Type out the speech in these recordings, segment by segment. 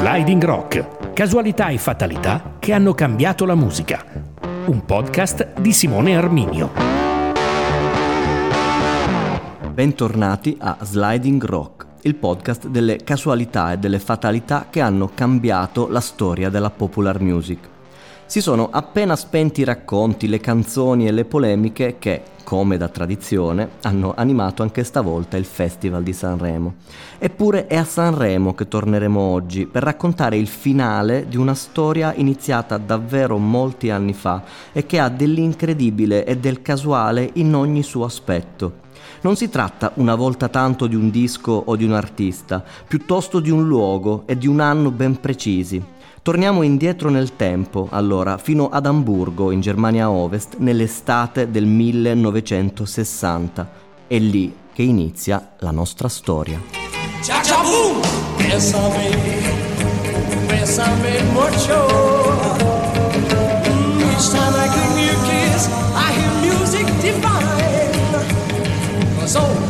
Sliding Rock, casualità e fatalità che hanno cambiato la musica. Un podcast di Simone Arminio. Bentornati a Sliding Rock, il podcast delle casualità e delle fatalità che hanno cambiato la storia della popular music. Si sono appena spenti i racconti, le canzoni e le polemiche che, come da tradizione, hanno animato anche stavolta il Festival di Sanremo. Eppure è a Sanremo che torneremo oggi per raccontare il finale di una storia iniziata davvero molti anni fa e che ha dell'incredibile e del casuale in ogni suo aspetto. Non si tratta una volta tanto di un disco o di un artista, piuttosto di un luogo e di un anno ben precisi. Torniamo indietro nel tempo, allora, fino ad Amburgo, in Germania Ovest, nell'estate del 1960. È lì che inizia la nostra storia. So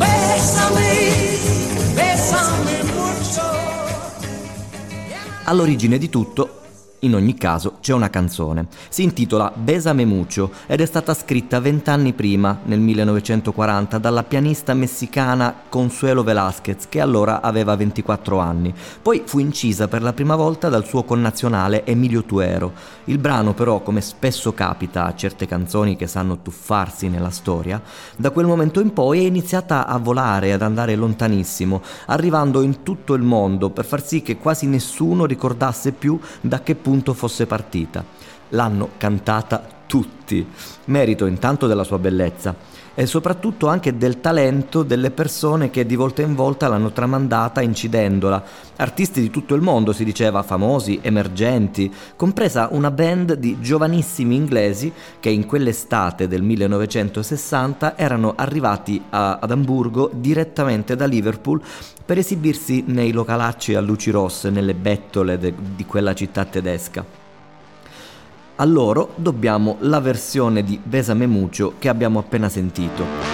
All'origine di tutto in ogni caso c'è una canzone. Si intitola Besame Mucho ed è stata scritta vent'anni prima, nel 1940, dalla pianista messicana Consuelo Velázquez, che allora aveva 24 anni. Poi fu incisa per la prima volta dal suo connazionale Emilio Tuero. Il brano però, come spesso capita a certe canzoni che sanno tuffarsi nella storia, da quel momento in poi è iniziata a volare ad andare lontanissimo, arrivando in tutto il mondo per far sì che quasi nessuno ricordasse più da che punto punto fosse partita. L'hanno cantata tutti, merito intanto della sua bellezza e soprattutto anche del talento delle persone che di volta in volta l'hanno tramandata incidendola. Artisti di tutto il mondo, si diceva, famosi, emergenti, compresa una band di giovanissimi inglesi che in quell'estate del 1960 erano arrivati a, ad Amburgo direttamente da Liverpool per esibirsi nei localacci a luci rosse, nelle bettole de, di quella città tedesca. A loro dobbiamo la versione di Besame Mucho che abbiamo appena sentito.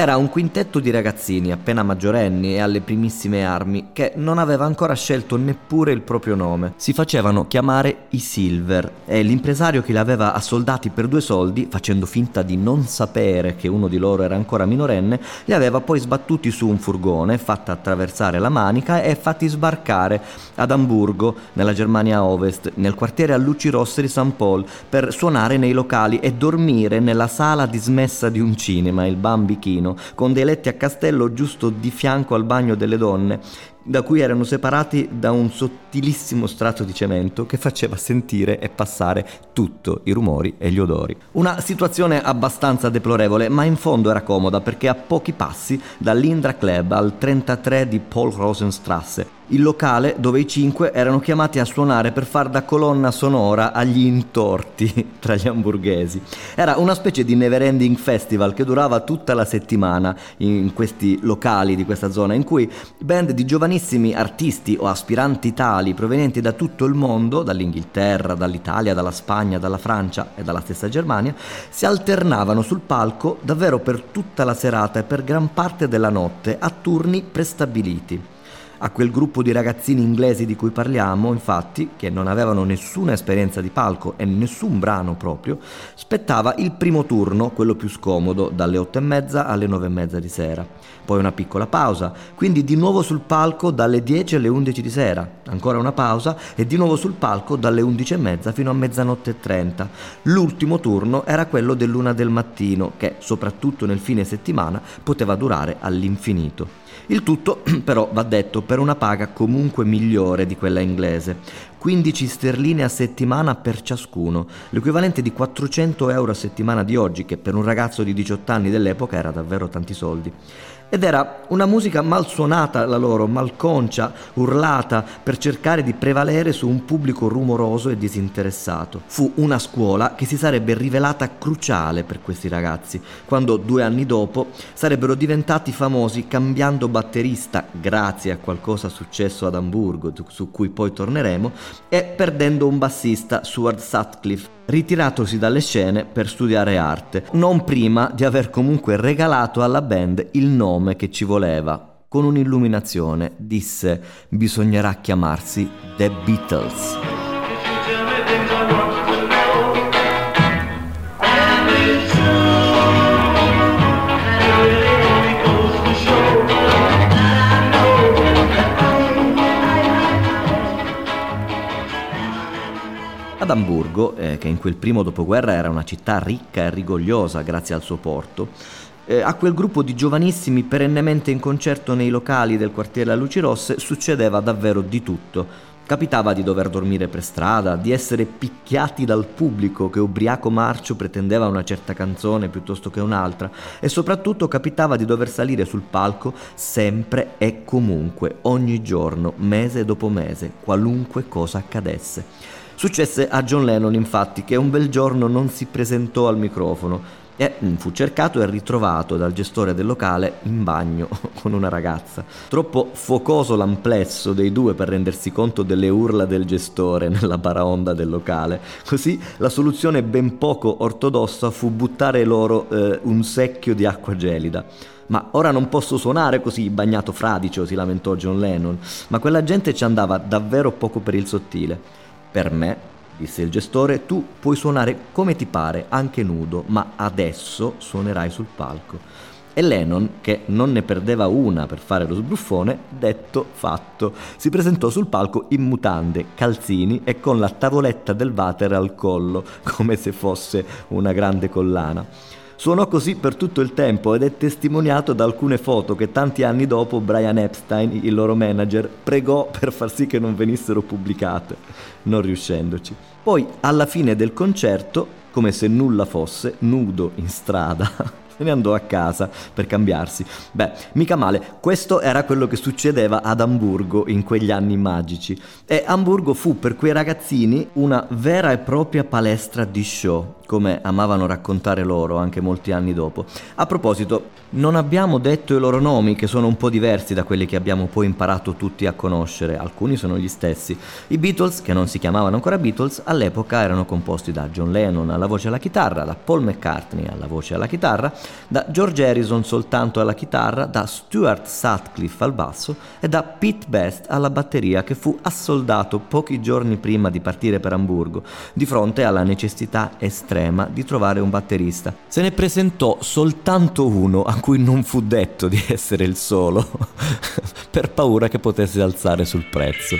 Era un quintetto di ragazzini appena maggiorenni e alle primissime armi che non aveva ancora scelto neppure il proprio nome. Si facevano chiamare i Silver e l'impresario che li aveva assoldati per due soldi, facendo finta di non sapere che uno di loro era ancora minorenne, li aveva poi sbattuti su un furgone, fatta attraversare la manica e fatti sbarcare ad Amburgo, nella Germania Ovest, nel quartiere a luci rosse di St. Paul, per suonare nei locali e dormire nella sala dismessa di un cinema, il Bambichino con dei letti a castello giusto di fianco al bagno delle donne, da cui erano separati da un sottilissimo strato di cemento che faceva sentire e passare tutto, i rumori e gli odori. Una situazione abbastanza deplorevole, ma in fondo era comoda perché a pochi passi dall'Indra Club al 33 di Paul Rosenstrasse il locale dove i cinque erano chiamati a suonare per far da colonna sonora agli intorti tra gli hamburghesi. Era una specie di never-ending festival che durava tutta la settimana in questi locali di questa zona, in cui band di giovanissimi artisti o aspiranti tali provenienti da tutto il mondo, dall'Inghilterra, dall'Italia, dalla Spagna, dalla Francia e dalla stessa Germania, si alternavano sul palco davvero per tutta la serata e per gran parte della notte a turni prestabiliti. A quel gruppo di ragazzini inglesi di cui parliamo, infatti, che non avevano nessuna esperienza di palco e nessun brano proprio, spettava il primo turno, quello più scomodo, dalle otto e mezza alle nove e mezza di sera. Poi una piccola pausa, quindi di nuovo sul palco dalle 10 alle 11 di sera, ancora una pausa e di nuovo sul palco dalle 11 e mezza fino a mezzanotte e 30. L'ultimo turno era quello dell'una del mattino, che soprattutto nel fine settimana poteva durare all'infinito. Il tutto però va detto per una paga comunque migliore di quella inglese, 15 sterline a settimana per ciascuno, l'equivalente di 400 euro a settimana di oggi, che per un ragazzo di 18 anni dell'epoca era davvero tanti soldi. Ed era una musica mal suonata la loro, malconcia, urlata, per cercare di prevalere su un pubblico rumoroso e disinteressato. Fu una scuola che si sarebbe rivelata cruciale per questi ragazzi, quando due anni dopo sarebbero diventati famosi cambiando batterista, grazie a qualcosa successo ad Amburgo, su cui poi torneremo, e perdendo un bassista, Stuart Sutcliffe, ritiratosi dalle scene per studiare arte, non prima di aver comunque regalato alla band il nome che ci voleva, con un'illuminazione, disse bisognerà chiamarsi The Beatles. Ad Amburgo, eh, che in quel primo dopoguerra era una città ricca e rigogliosa grazie al suo porto, eh, a quel gruppo di giovanissimi perennemente in concerto nei locali del quartiere a luci rosse succedeva davvero di tutto. Capitava di dover dormire per strada, di essere picchiati dal pubblico che ubriaco marcio pretendeva una certa canzone piuttosto che un'altra e soprattutto capitava di dover salire sul palco sempre e comunque, ogni giorno, mese dopo mese, qualunque cosa accadesse. Successe a John Lennon infatti che un bel giorno non si presentò al microfono e mm, fu cercato e ritrovato dal gestore del locale in bagno con una ragazza. Troppo focoso l'amplesso dei due per rendersi conto delle urla del gestore nella baraonda del locale. Così la soluzione ben poco ortodossa fu buttare loro eh, un secchio di acqua gelida. Ma ora non posso suonare così bagnato fradicio, si lamentò John Lennon, ma quella gente ci andava davvero poco per il sottile. Per me, disse il gestore, tu puoi suonare come ti pare, anche nudo, ma adesso suonerai sul palco. E Lennon, che non ne perdeva una per fare lo sbruffone, detto fatto, si presentò sul palco in mutande, calzini e con la tavoletta del water al collo, come se fosse una grande collana. Suonò così per tutto il tempo ed è testimoniato da alcune foto che tanti anni dopo Brian Epstein, il loro manager, pregò per far sì che non venissero pubblicate, non riuscendoci. Poi, alla fine del concerto, come se nulla fosse, nudo in strada, se ne andò a casa per cambiarsi. Beh, mica male, questo era quello che succedeva ad Amburgo in quegli anni magici. E Amburgo fu per quei ragazzini una vera e propria palestra di show come amavano raccontare loro anche molti anni dopo. A proposito, non abbiamo detto i loro nomi, che sono un po' diversi da quelli che abbiamo poi imparato tutti a conoscere, alcuni sono gli stessi. I Beatles, che non si chiamavano ancora Beatles, all'epoca erano composti da John Lennon alla voce alla chitarra, da Paul McCartney alla voce alla chitarra, da George Harrison soltanto alla chitarra, da Stuart Sutcliffe al basso e da Pete Best alla batteria che fu assoldato pochi giorni prima di partire per Amburgo, di fronte alla necessità estrema di trovare un batterista. Se ne presentò soltanto uno a cui non fu detto di essere il solo, per paura che potesse alzare sul prezzo.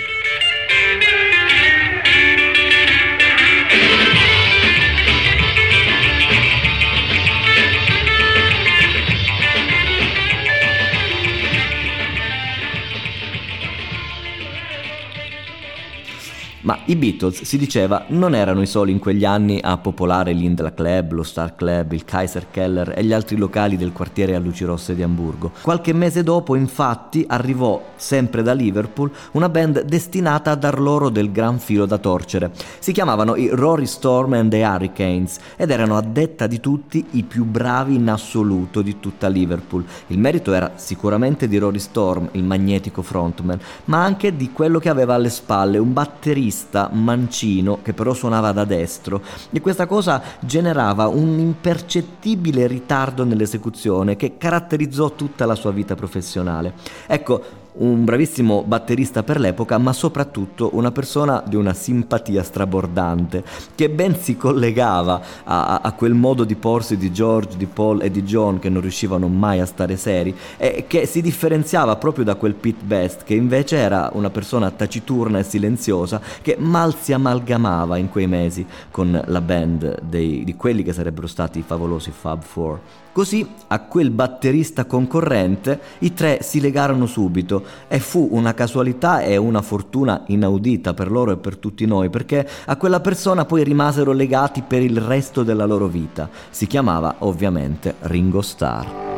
I Beatles, si diceva, non erano i soli in quegli anni a popolare l'Indla Club, lo Star Club, il Kaiser Keller e gli altri locali del quartiere a luci rosse di Amburgo. Qualche mese dopo, infatti, arrivò, sempre da Liverpool, una band destinata a dar loro del gran filo da torcere. Si chiamavano i Rory Storm and the Hurricanes ed erano a detta di tutti i più bravi in assoluto di tutta Liverpool. Il merito era sicuramente di Rory Storm, il magnetico frontman, ma anche di quello che aveva alle spalle, un batterista batterista mancino che però suonava da destro e questa cosa generava un impercettibile ritardo nell'esecuzione che caratterizzò tutta la sua vita professionale. Ecco, un bravissimo batterista per l'epoca, ma soprattutto una persona di una simpatia strabordante, che ben si collegava a, a, quel modo di porsi di George, di Paul e di John che non riuscivano mai a stare seri, e che si differenziava proprio da quel Pete Best, che invece era una persona taciturna e silenziosa, che mal si amalgamava in quei mesi con la band dei, di quelli che sarebbero stati i favolosi Fab Four. Così a quel batterista concorrente i tre si legarono subito e fu una casualità e una fortuna inaudita per loro e per tutti noi perché a quella persona poi rimasero legati per il resto della loro vita. Si chiamava ovviamente Ringo Starr.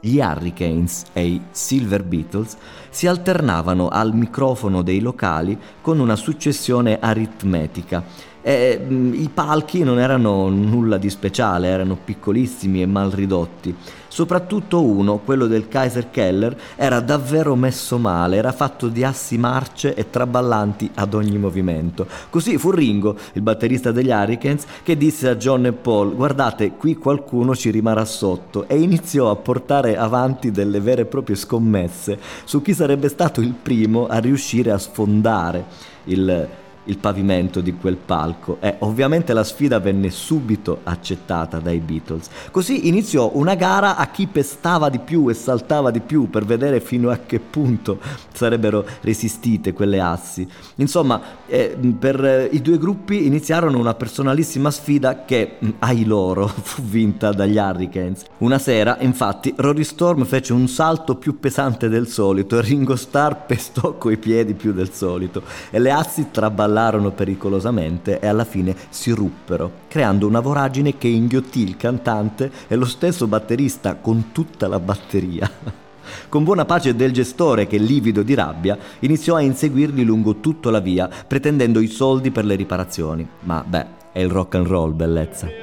Gli Hurricanes e i Silver Beatles si alternavano al microfono dei locali con una successione aritmetica E, mh, I palchi non erano nulla di speciale, erano piccolissimi e mal ridotti. Soprattutto uno, quello del Kaiser Keller, era davvero messo male, era fatto di assi marce e traballanti ad ogni movimento. Così fu Ringo, il batterista degli Hurricanes, che disse a John e Paul: Guardate, qui qualcuno ci rimarrà sotto, e iniziò a portare avanti delle vere e proprie scommesse su chi sarebbe stato il primo a riuscire a sfondare il il pavimento di quel palco e ovviamente la sfida venne subito accettata dai Beatles. Così iniziò una gara a chi pestava di più e saltava di più per vedere fino a che punto sarebbero resistite quelle assi. Insomma, eh, per eh, i due gruppi iniziarono una personalissima sfida che, mm, ai loro, fu vinta dagli Hurricanes. Una sera, infatti, Rory Storm fece un salto più pesante del solito e Ringo Starr pestò coi piedi più del solito e le assi traballarono ballarono pericolosamente e alla fine si ruppero, creando una voragine che inghiottì il cantante e lo stesso batterista con tutta la batteria. Con buona pace del gestore che, livido di rabbia, iniziò a inseguirli lungo tutta la via, pretendendo i soldi per le riparazioni. Ma beh, è il rock and roll, bellezza. But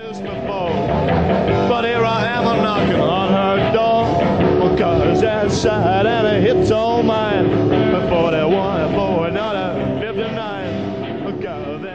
here and a hit's all mine,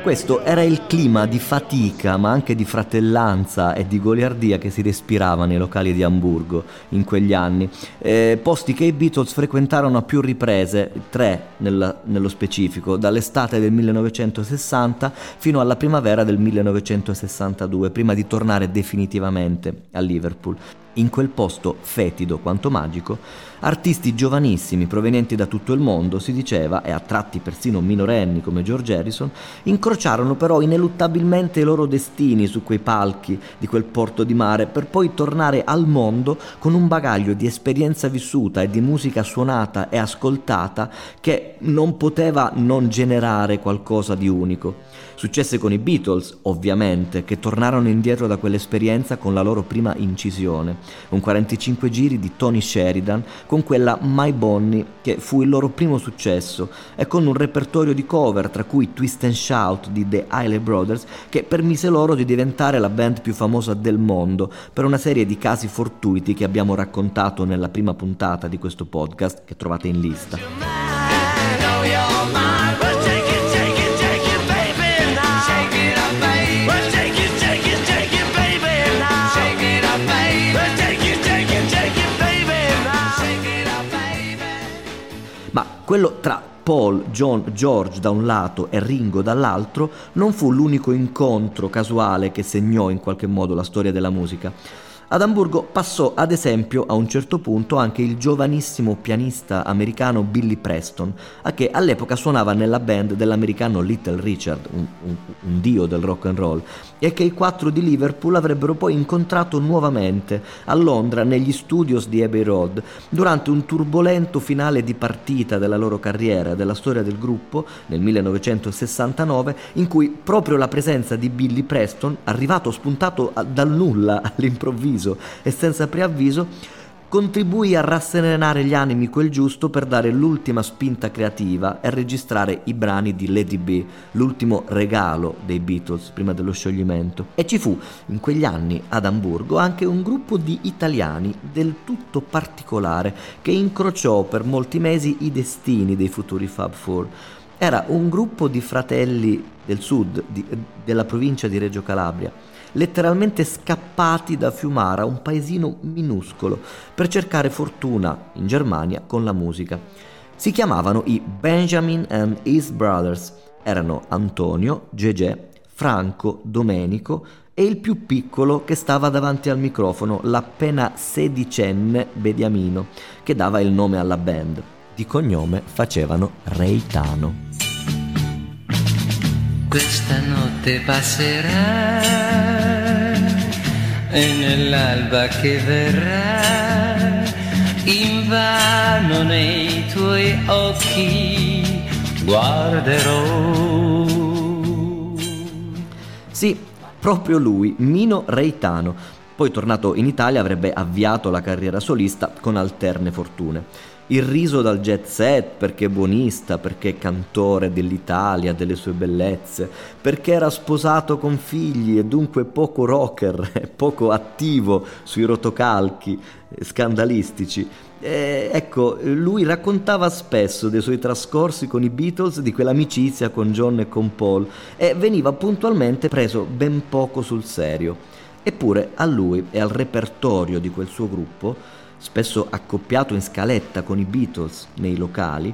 Questo era il clima di fatica, ma anche di fratellanza e di goliardia che si respirava nei locali di Amburgo in quegli anni. Eh, posti che i Beatles frequentarono a più riprese, tre nella, nello specifico, dall'estate del 1960 fino alla primavera del 1962, prima di tornare definitivamente a Liverpool in quel posto fetido quanto magico, artisti giovanissimi provenienti da tutto il mondo, si diceva, e a tratti persino minorenni come George Harrison, incrociarono però ineluttabilmente i loro destini su quei palchi di quel porto di mare per poi tornare al mondo con un bagaglio di esperienza vissuta e di musica suonata e ascoltata che non poteva non generare qualcosa di unico. Successe con i Beatles, ovviamente, che tornarono indietro da quell'esperienza con la loro prima incisione, un 45 giri di Tony Sheridan con quella My Bonnie che fu il loro primo successo e con un repertorio di cover tra cui Twist and Shout di The Hailey Brothers che permise loro di diventare la band più famosa del mondo per una serie di casi fortuiti che abbiamo raccontato nella prima puntata di questo podcast che trovate in lista. Quello tra Paul, John, George da un lato e Ringo dall'altro non fu l'unico incontro casuale che segnò in qualche modo la storia della musica. Ad Amburgo passò ad esempio a un certo punto anche il giovanissimo pianista americano Billy Preston, a che all'epoca suonava nella band dell'americano Little Richard, un, un, un, dio del rock and roll, e che i quattro di Liverpool avrebbero poi incontrato nuovamente a Londra negli studios di Abbey Road durante un turbolento finale di partita della loro carriera e della storia del gruppo nel 1969 in cui proprio la presenza di Billy Preston, arrivato spuntato dal nulla all'improvviso, improvviso e senza preavviso, contribuì a rasserenare gli animi quel giusto per dare l'ultima spinta creativa e registrare i brani di Lady B, l'ultimo regalo dei Beatles prima dello scioglimento. E ci fu in quegli anni ad Amburgo anche un gruppo di italiani del tutto particolare che incrociò per molti mesi i destini dei futuri Fab Four. Era un gruppo di fratelli del sud, di, della provincia di Reggio Calabria letteralmente scappati da Fiumara, un paesino minuscolo, per cercare fortuna in Germania con la musica. Si chiamavano i Benjamin and His Brothers. Erano Antonio, Gegè, Franco, Domenico e il più piccolo che stava davanti al microfono, l'appena sedicenne Bediamino, che dava il nome alla band. Di cognome facevano Reitano. Questa notte passerà e nell'alba che verrà invano nei tuoi occhi guarderò. Sì, proprio lui, Mino Reitano Poi tornato in Italia avrebbe avviato la carriera solista con alterne fortune irriso dal jet set perché buonista, perché cantore dell'Italia, delle sue bellezze, perché era sposato con figli e dunque poco rocker e poco attivo sui rotocalchi scandalistici. E ecco, lui raccontava spesso dei suoi trascorsi con i Beatles, di quell'amicizia con John e con Paul e veniva puntualmente preso ben poco sul serio. Eppure a lui e al repertorio di quel suo gruppo spesso accoppiato in scaletta con i Beatles nei locali,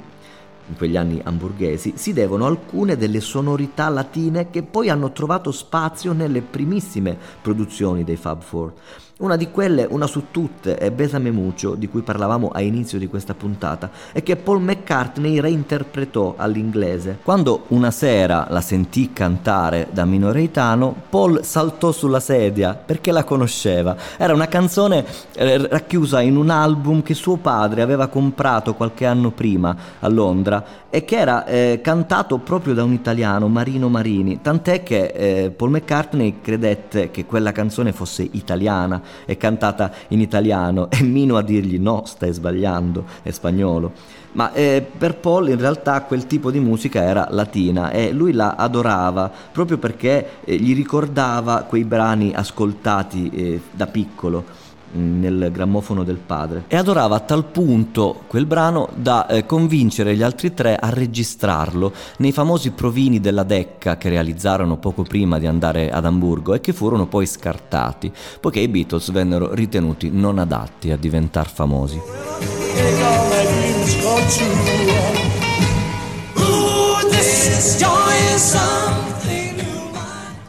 in quegli anni hamburghesi, si devono alcune delle sonorità latine che poi hanno trovato spazio nelle primissime produzioni dei Fab Four. Una di quelle, una su tutte, è Besame Mucho, di cui parlavamo a inizio di questa puntata, e che Paul McCartney reinterpretò all'inglese. Quando una sera la sentì cantare da minoreitano, Paul saltò sulla sedia perché la conosceva. Era una canzone eh, racchiusa in un album che suo padre aveva comprato qualche anno prima a Londra e che era eh, cantato proprio da un italiano, Marino Marini, tant'è che eh, Paul McCartney credette che quella canzone fosse italiana e cantata in italiano e Mino a dirgli no, stai sbagliando, è spagnolo. Ma eh, per Paul in realtà quel tipo di musica era latina e lui la adorava proprio perché eh, gli ricordava quei brani ascoltati eh, da piccolo nel grammofono del padre e adorava a tal punto quel brano da eh, convincere gli altri tre a registrarlo nei famosi provini della Decca che realizzarono poco prima di andare ad Amburgo e che furono poi scartati poiché i Beatles vennero ritenuti non adatti a diventare famosi. Is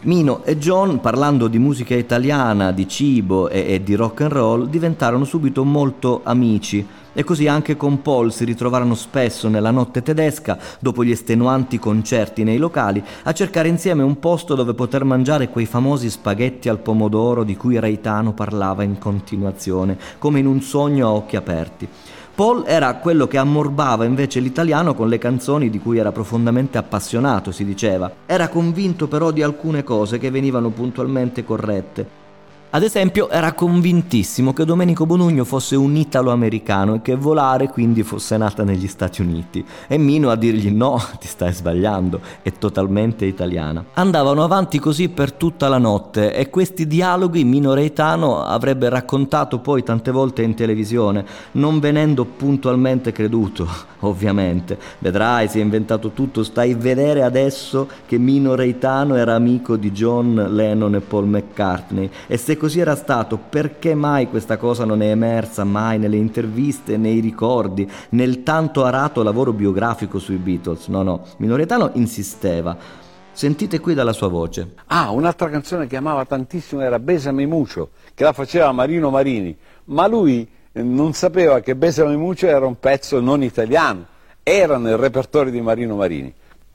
Mino e John, parlando di musica italiana, di cibo e, e, di rock and roll, diventarono subito molto amici. E così anche con Paul si ritrovarono spesso nella notte tedesca, dopo gli estenuanti concerti nei locali, a cercare insieme un posto dove poter mangiare quei famosi spaghetti al pomodoro di cui Reitano parlava in continuazione, come in un sogno a occhi aperti. Paul era quello che ammorbava invece l'italiano con le canzoni di cui era profondamente appassionato, si diceva. Era convinto però di alcune cose che venivano puntualmente corrette ad esempio, era convintissimo che Domenico Bonugno fosse un italo-americano e che volare quindi fosse nata negli Stati Uniti. E Mino a dirgli no, ti stai sbagliando, è totalmente italiana. Andavano avanti così per tutta la notte e questi dialoghi Mino Reitano avrebbe raccontato poi tante volte in televisione, non venendo puntualmente creduto, ovviamente. Vedrai, si è inventato tutto, stai a vedere adesso che Mino Reitano era amico di John Lennon e Paul McCartney e se così era stato, perché mai questa cosa non è emersa mai nelle interviste, nei ricordi, nel tanto arato lavoro biografico sui Beatles? No, no, Minoretano insisteva. Sentite qui dalla sua voce. Ah, un'altra canzone che amava tantissimo era Besame Mucho, che la faceva Marino Marini, ma lui eh, non sapeva che Besame Mucho era un pezzo non italiano, era nel repertorio di Marino Marini.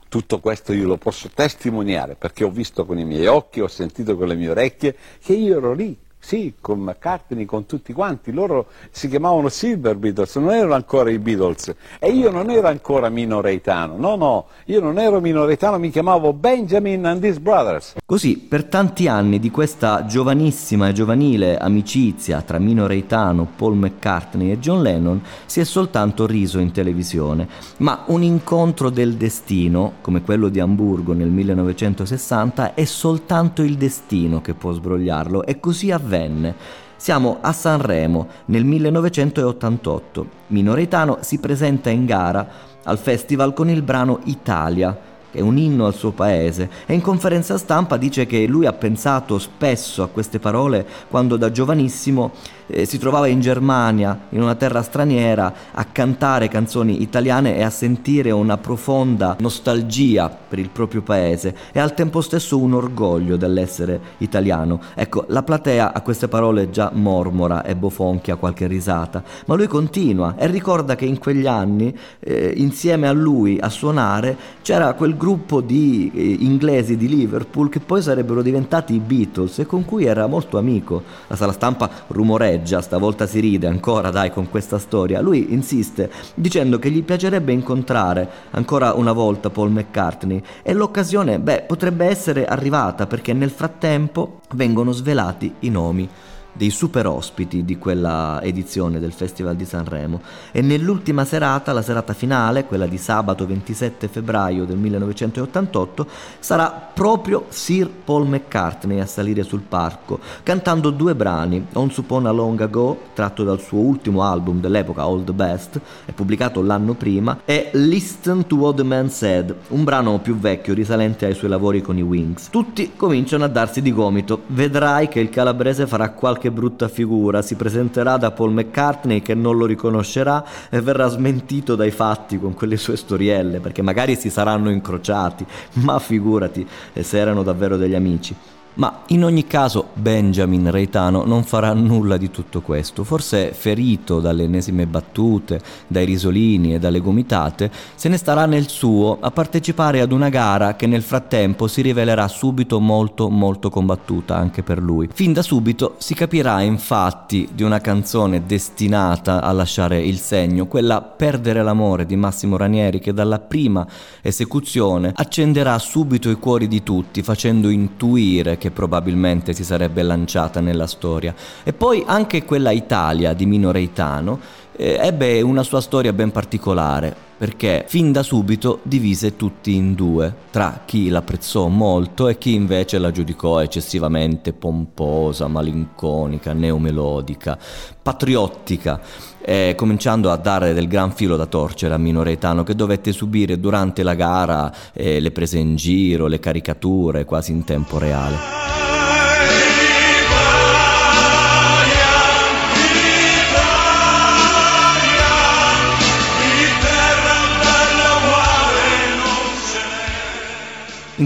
Tutto questo io lo posso testimoniare perché ho visto con i miei occhi, ho sentito con le mie orecchie che io ero lì sì, con McCartney, con tutti quanti, loro si chiamavano Silver Beatles, non erano ancora i Beatles. E io non ero ancora minoretano, no no, io non ero minoretano, mi chiamavo Benjamin and his Brothers. Così, per tanti anni di questa giovanissima e giovanile amicizia tra minoretano, Paul McCartney e John Lennon si è soltanto riso in televisione, ma un incontro del destino, come quello di Amburgo nel 1960, è soltanto il destino che può sbrogliarlo. E così avvenne avvenne. Siamo a Sanremo nel 1988. Minoretano si presenta in gara al festival con il brano Italia, che è un inno al suo paese, e in conferenza stampa dice che lui ha pensato spesso a queste parole quando da giovanissimo eh, si trovava in Germania, in una terra straniera, a cantare canzoni italiane e a sentire una profonda nostalgia per il proprio paese e al tempo stesso un orgoglio dell'essere italiano. Ecco, la platea a queste parole già mormora e bofonchia qualche risata, ma lui continua e ricorda che in quegli anni, eh, insieme a lui a suonare, c'era quel gruppo di eh, inglesi di Liverpool che poi sarebbero diventati i Beatles e con cui era molto amico. La sala stampa rumoreggia scorreggia, stavolta si ride ancora dai con questa storia. Lui insiste dicendo che gli piacerebbe incontrare ancora una volta Paul McCartney e l'occasione, beh, potrebbe essere arrivata perché nel frattempo vengono svelati i nomi dei super ospiti di quella edizione del Festival di Sanremo e nell'ultima serata, la serata finale, quella di sabato 27 febbraio del 1988, sarà proprio Sir Paul McCartney a salire sul palco, cantando due brani, Upon a Long Ago, tratto dal suo ultimo album dell'epoca All the Best, è pubblicato l'anno prima, e Listen to What the Man Said, un brano più vecchio risalente ai suoi lavori con i Wings. Tutti cominciano a darsi di gomito, vedrai che il calabrese farà qualche brutta figura, si presenterà da Paul McCartney che non lo riconoscerà e verrà smentito dai fatti con quelle sue storielle, perché magari si saranno incrociati, ma figurati se erano davvero degli amici. Ma in ogni caso Benjamin Reitano non farà nulla di tutto questo. Forse ferito dalle ennesime battute, dai risolini e dalle gomitate, se ne starà nel suo a partecipare ad una gara che nel frattempo si rivelerà subito molto molto combattuta anche per lui. Fin da subito si capirà infatti di una canzone destinata a lasciare il segno, quella Perdere l'amore di Massimo Ranieri che dalla prima esecuzione accenderà subito i cuori di tutti facendo intuire che probabilmente si sarebbe lanciata nella storia. E poi anche quella Italia di Mino Reitano eh, ebbe una sua storia ben particolare perché fin da subito divise tutti in due, tra chi l'apprezzò molto e chi invece la giudicò eccessivamente pomposa, malinconica, neomelodica, patriottica, eh, cominciando a dare del gran filo da torcere a Mino Reitano che dovette subire durante la gara eh, le prese in giro, le caricature quasi in tempo reale.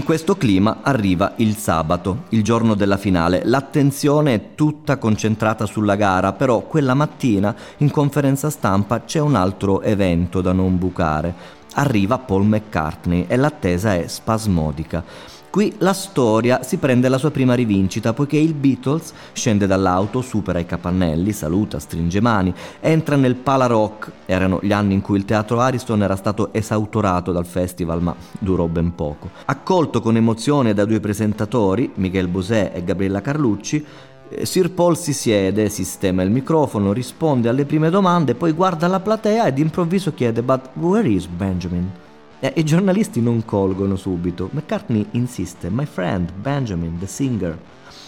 In questo clima arriva il sabato, il giorno della finale. L'attenzione è tutta concentrata sulla gara, però quella mattina in conferenza stampa c'è un altro evento da non bucare. Arriva Paul McCartney e l'attesa è spasmodica. Qui la storia si prende la sua prima rivincita poiché il Beatles scende dall'auto, supera i capannelli, saluta, stringe mani, entra nel Pala Rock. Erano gli anni in cui il teatro Ariston era stato esautorato dal festival, ma durò ben poco. Accolto con emozione da due presentatori, Miguel Bosè e Gabriella Carlucci, eh, Sir Paul si siede, sistema il microfono, risponde alle prime domande, poi guarda la platea e d'improvviso chiede: But where is Benjamin? E i giornalisti non colgono subito. McCartney insiste, my friend Benjamin, the singer.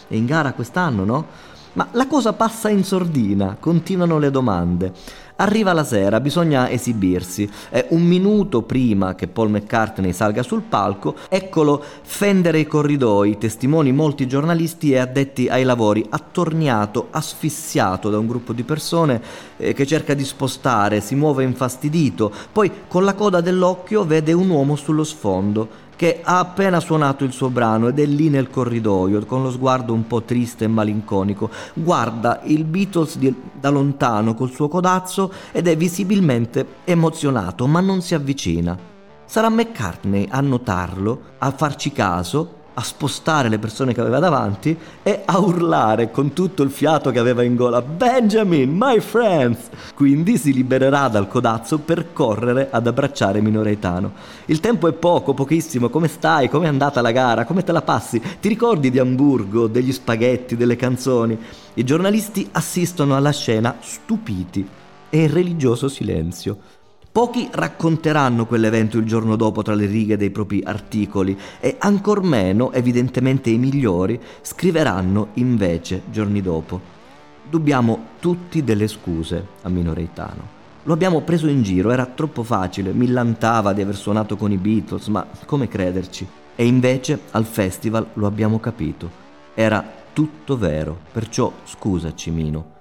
È in gara quest'anno, no? Ma la cosa passa in sordina, continuano le domande. Arriva la sera, bisogna esibirsi. Eh, un minuto prima che Paul McCartney salga sul palco, eccolo fendere i corridoi, testimoni molti giornalisti e addetti ai lavori, attorniato, asfissiato da un gruppo di persone eh, che cerca di spostare, si muove infastidito, poi con la coda dell'occhio vede un uomo sullo sfondo che ha appena suonato il suo brano ed è lì nel corridoio con lo sguardo un po' triste e malinconico. Guarda il Beatles di, da lontano col suo codazzo ed è visibilmente emozionato, ma non si avvicina. Sarà McCartney a notarlo, a farci caso a spostare le persone che aveva davanti e a urlare con tutto il fiato che aveva in gola Benjamin, my friends! Quindi si libererà dal codazzo per correre ad abbracciare Minoretano. Il tempo è poco, pochissimo. Come stai? Come è andata la gara? Come te la passi? Ti ricordi di Amburgo, degli spaghetti, delle canzoni? I giornalisti assistono alla scena stupiti e in religioso silenzio. Pochi racconteranno quell'evento il giorno dopo tra le righe dei propri articoli e ancor meno, evidentemente i migliori, scriveranno invece giorni dopo. Dobbiamo tutti delle scuse a Minoreitano. Lo abbiamo preso in giro, era troppo facile, millantava di aver suonato con i Beatles, ma come crederci? E invece al festival lo abbiamo capito. Era tutto vero, perciò scusaci Mino.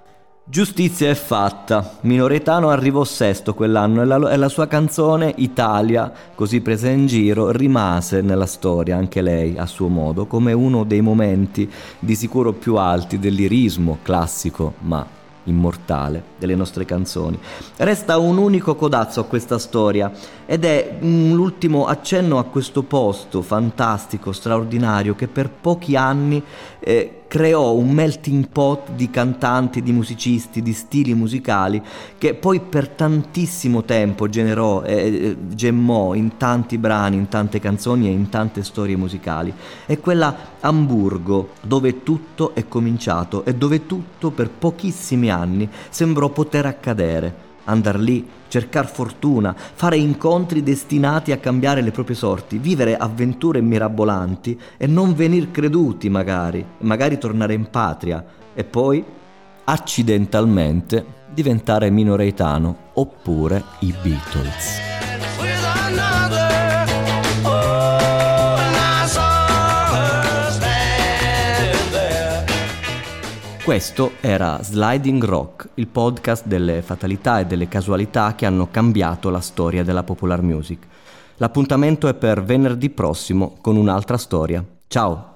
Giustizia è fatta. Minoretano arrivò sesto quell'anno e la, e la, sua canzone Italia, così presa in giro, rimase nella storia, anche lei a suo modo, come uno dei momenti di sicuro più alti dell'irismo classico, ma immortale delle nostre canzoni. Resta un unico codazzo a questa storia ed è l'ultimo accenno a questo posto fantastico, straordinario, che per pochi anni eh, creò un melting pot di cantanti, di musicisti, di stili musicali che poi per tantissimo tempo generò eh, gemmò in tanti brani, in tante canzoni e in tante storie musicali. È quella Amburgo dove tutto è cominciato e dove tutto per pochissimi anni sembrò poter accadere andar lì, cercar fortuna, fare incontri destinati a cambiare le proprie sorti, vivere avventure mirabolanti e non venir creduti magari, magari tornare in patria e poi, accidentalmente, diventare minoreitano oppure i Beatles. Questo era Sliding Rock, il podcast delle fatalità e delle casualità che hanno cambiato la storia della popular music. L'appuntamento è per venerdì prossimo con un'altra storia. Ciao!